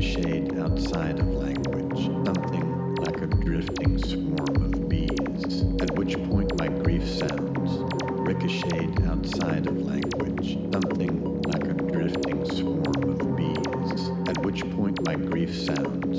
ricocheted outside of language, something like a drifting swarm of bees, at which point my grief sounds ricocheted outside of language, something like a drifting swarm of bees, at which point my grief sounds.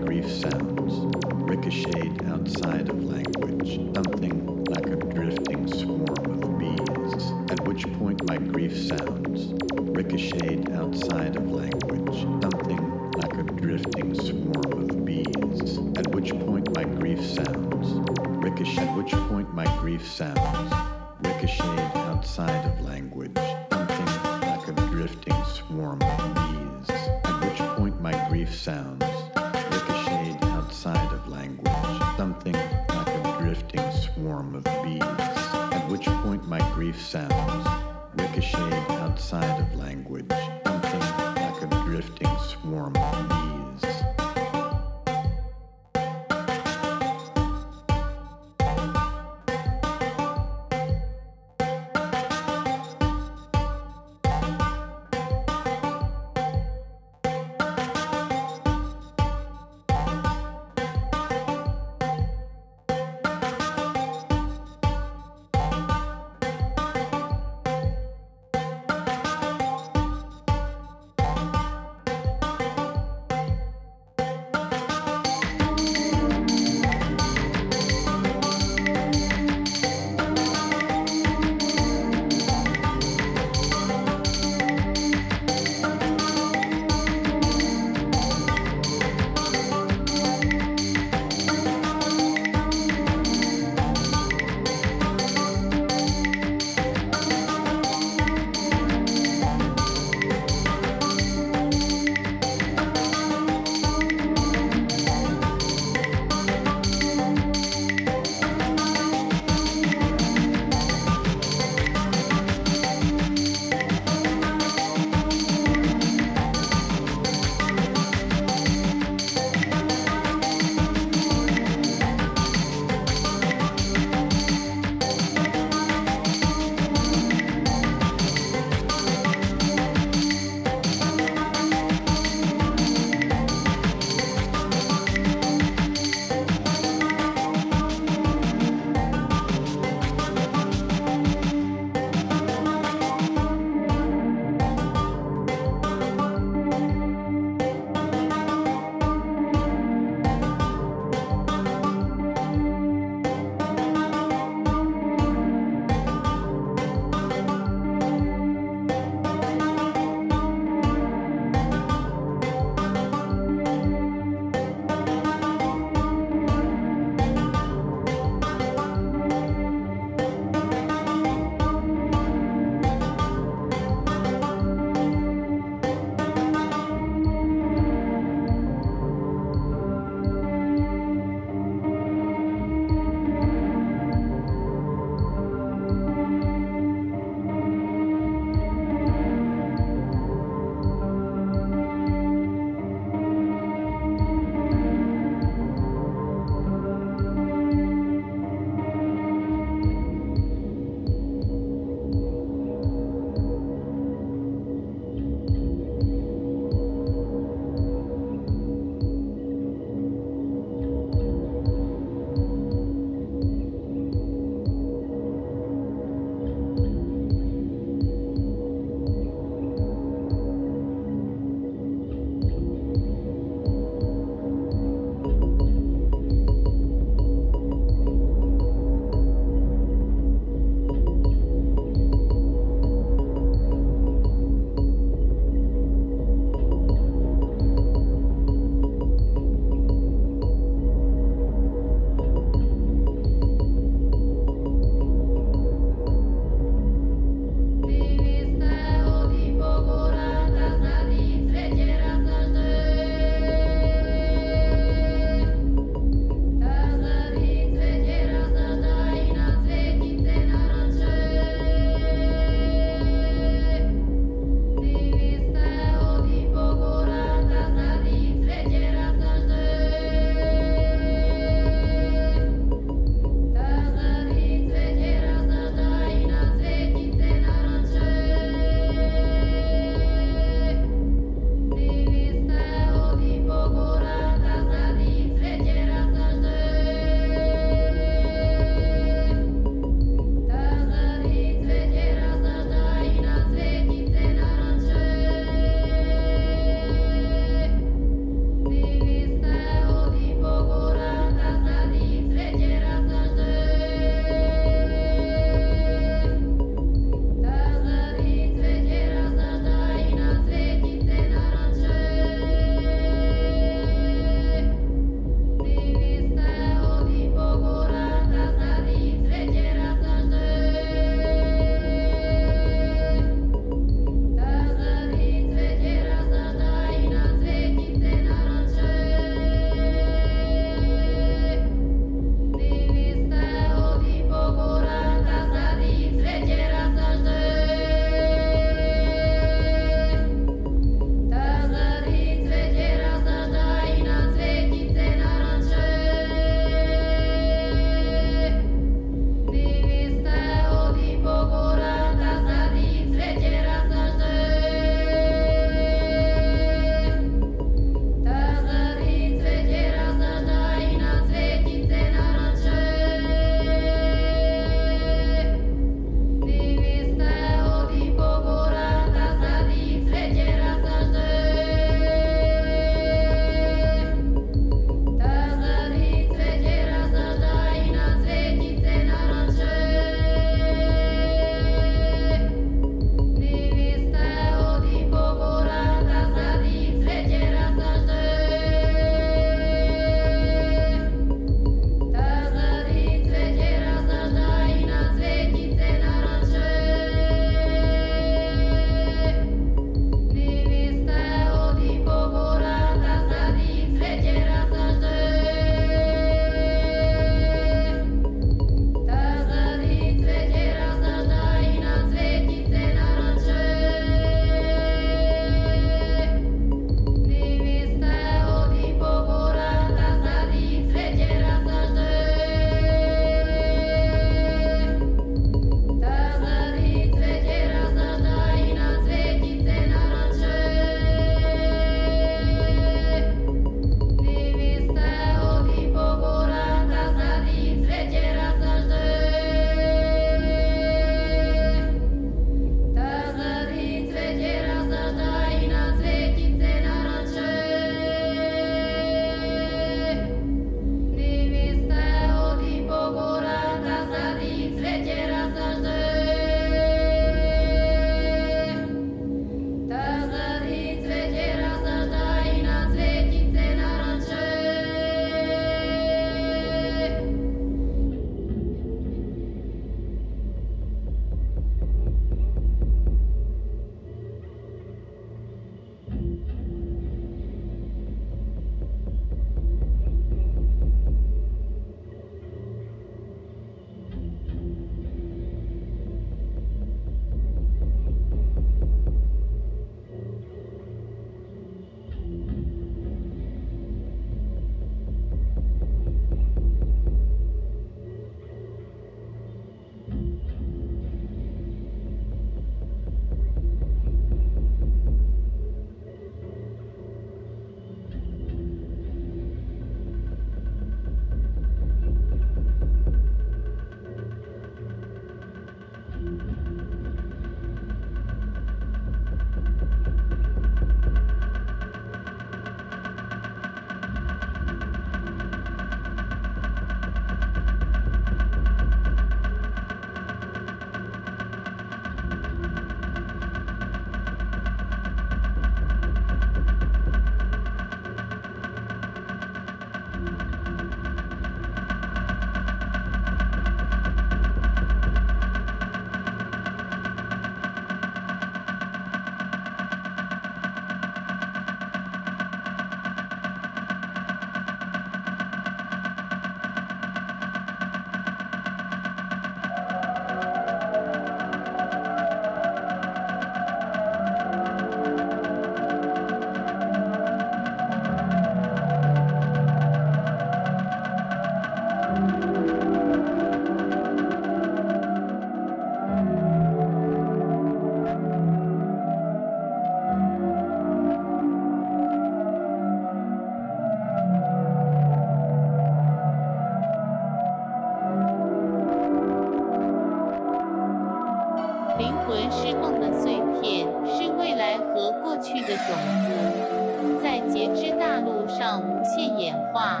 演化。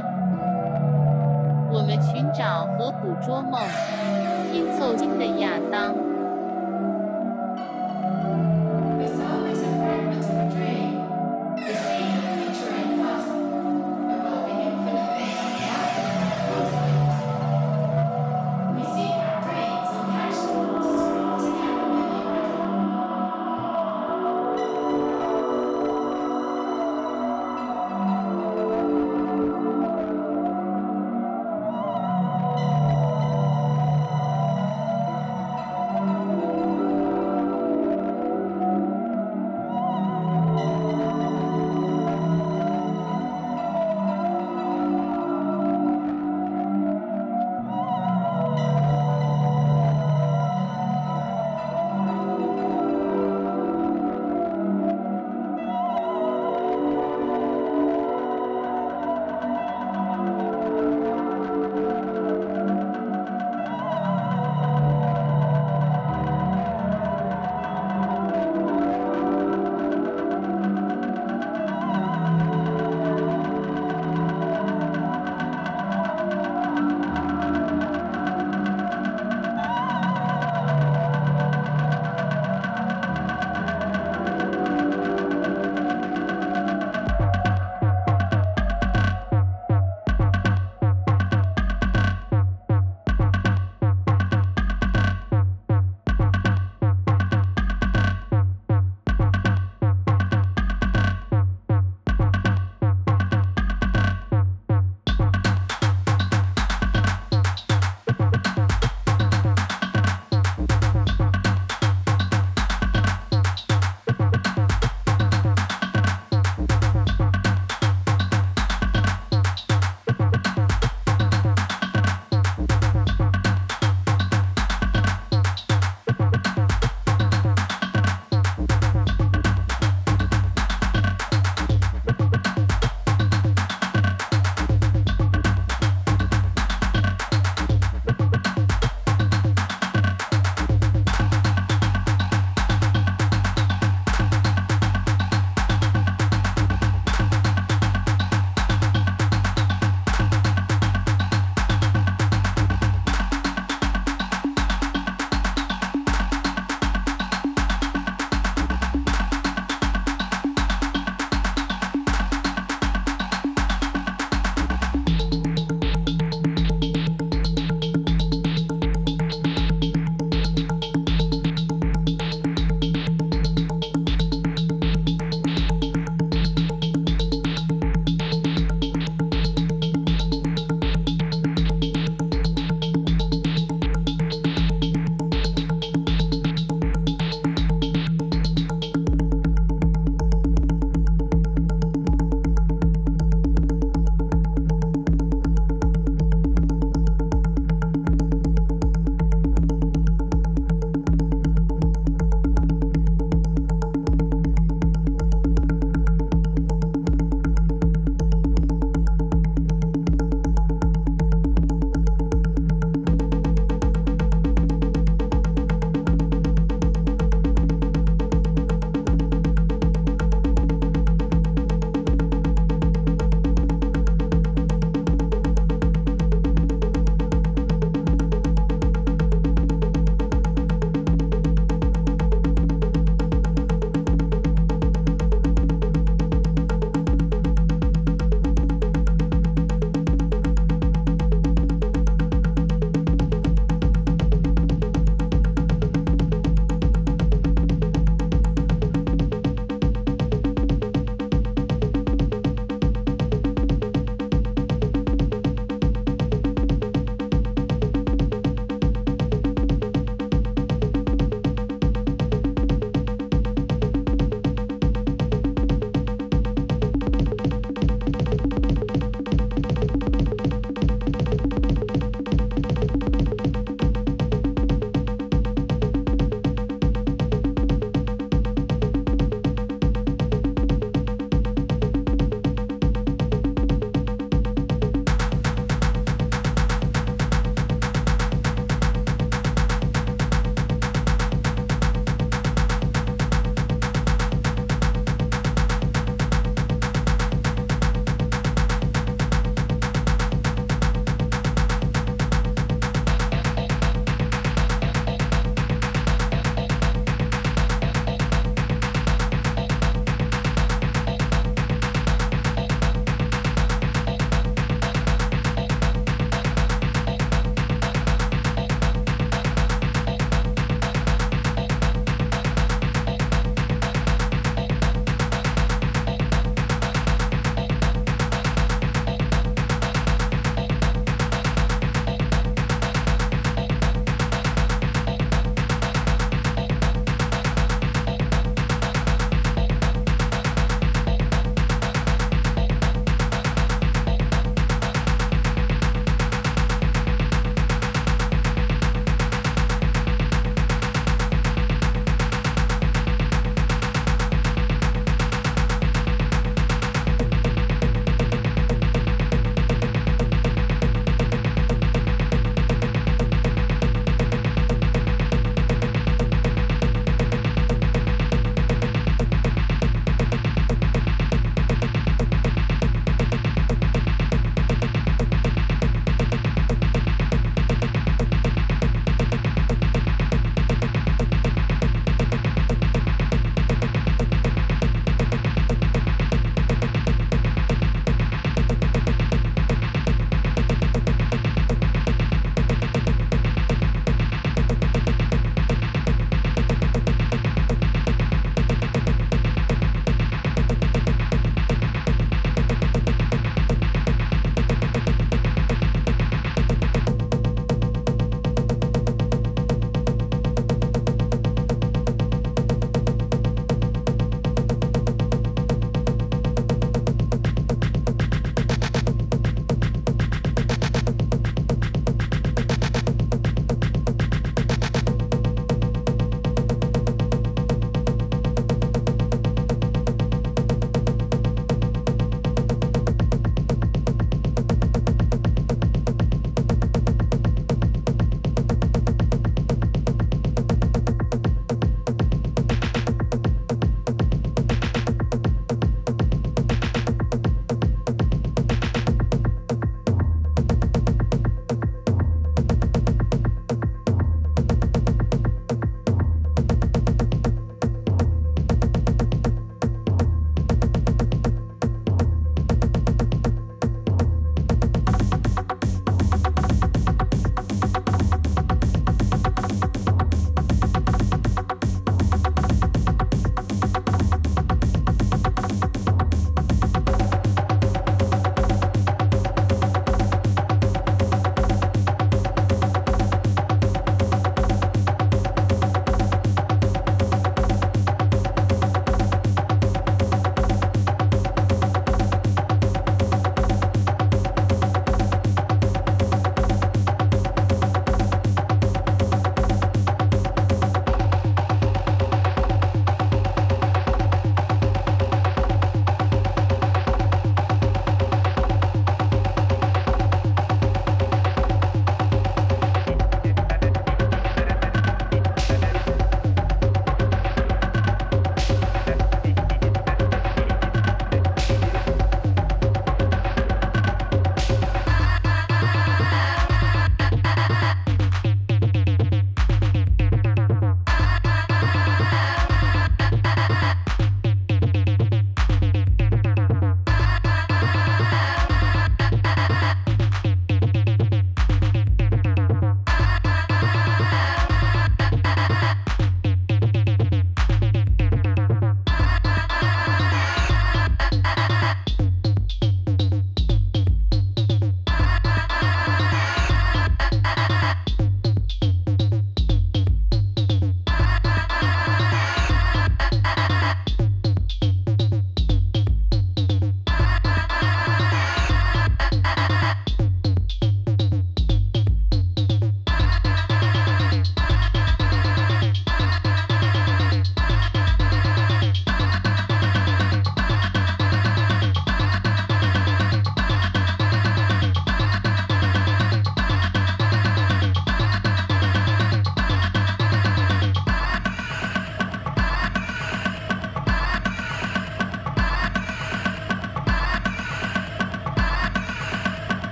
我们寻找和捕捉梦，拼凑新的亚当。